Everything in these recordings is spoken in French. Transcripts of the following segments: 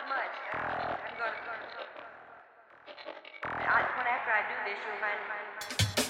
not much. I'm gonna. I, whenever I do this, you'll find.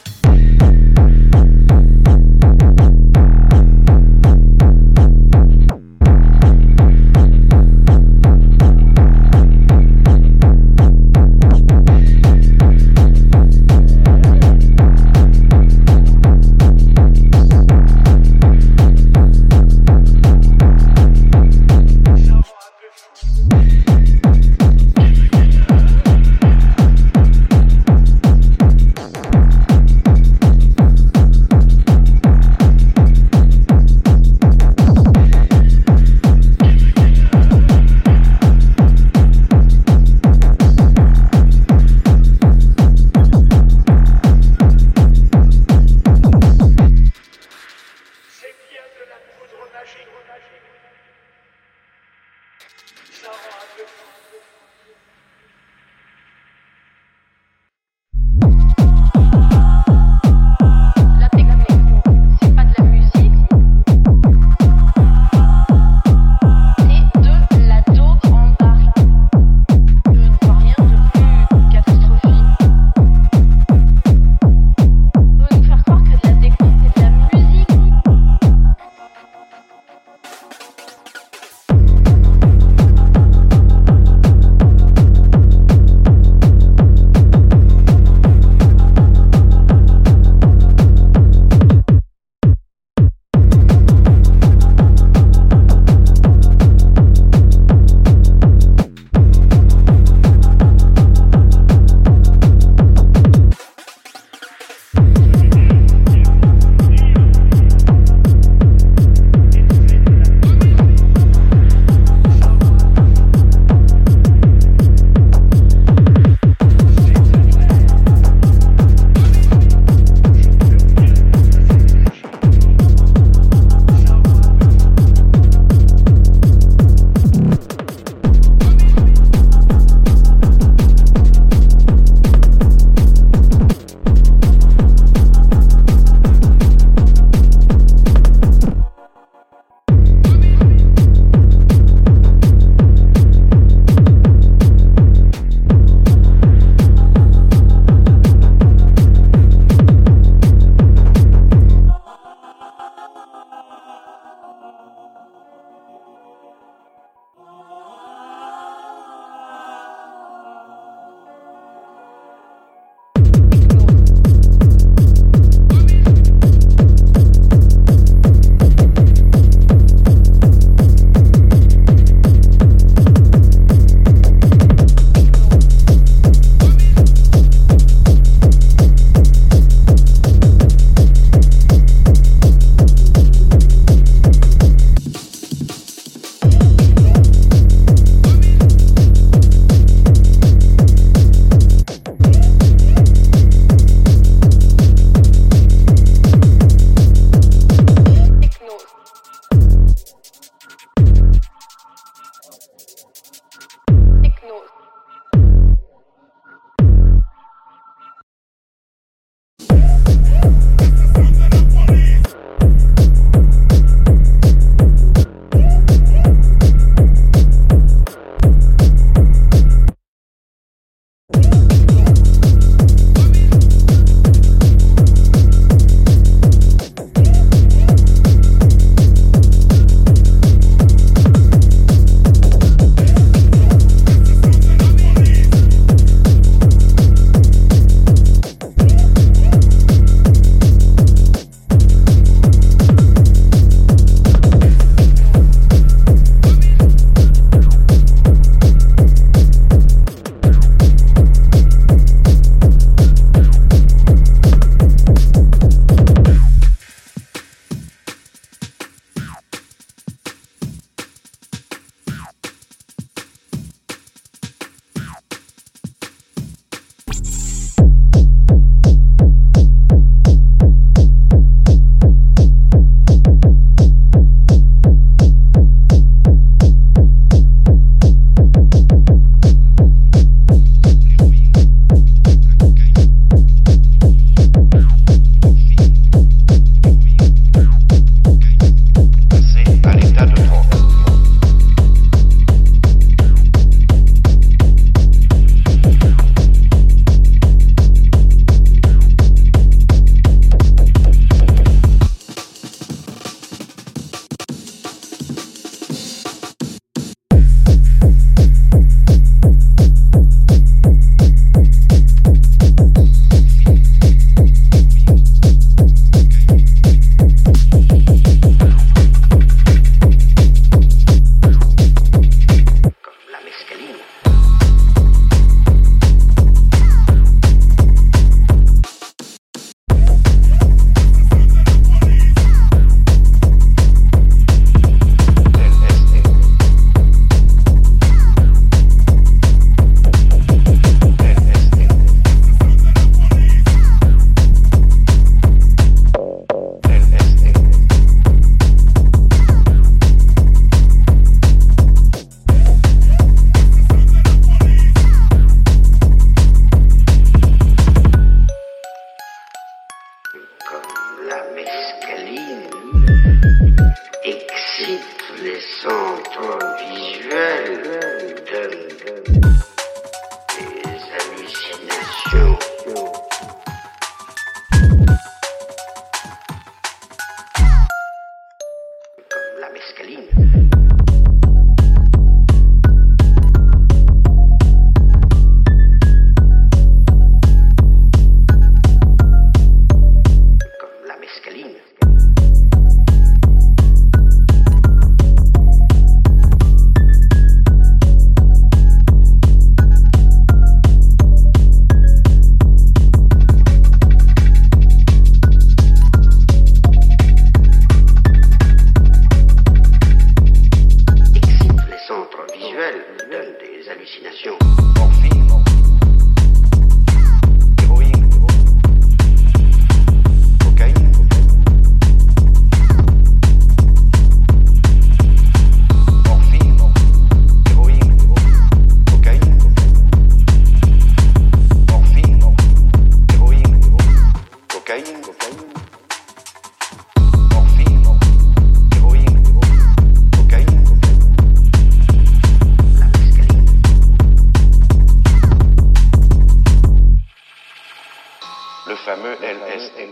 Le fameux LSD.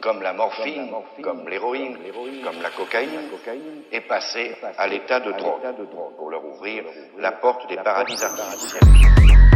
Comme la morphine, comme l'héroïne, comme la cocaïne, est passé à l'état de drogue pour leur ouvrir la porte des paradis artificiels.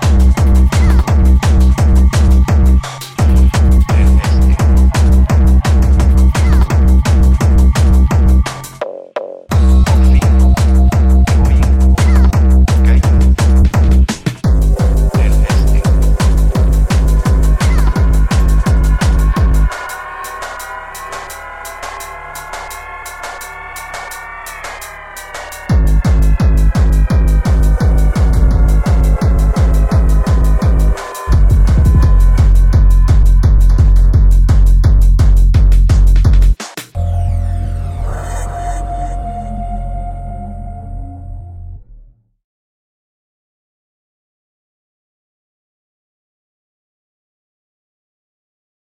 This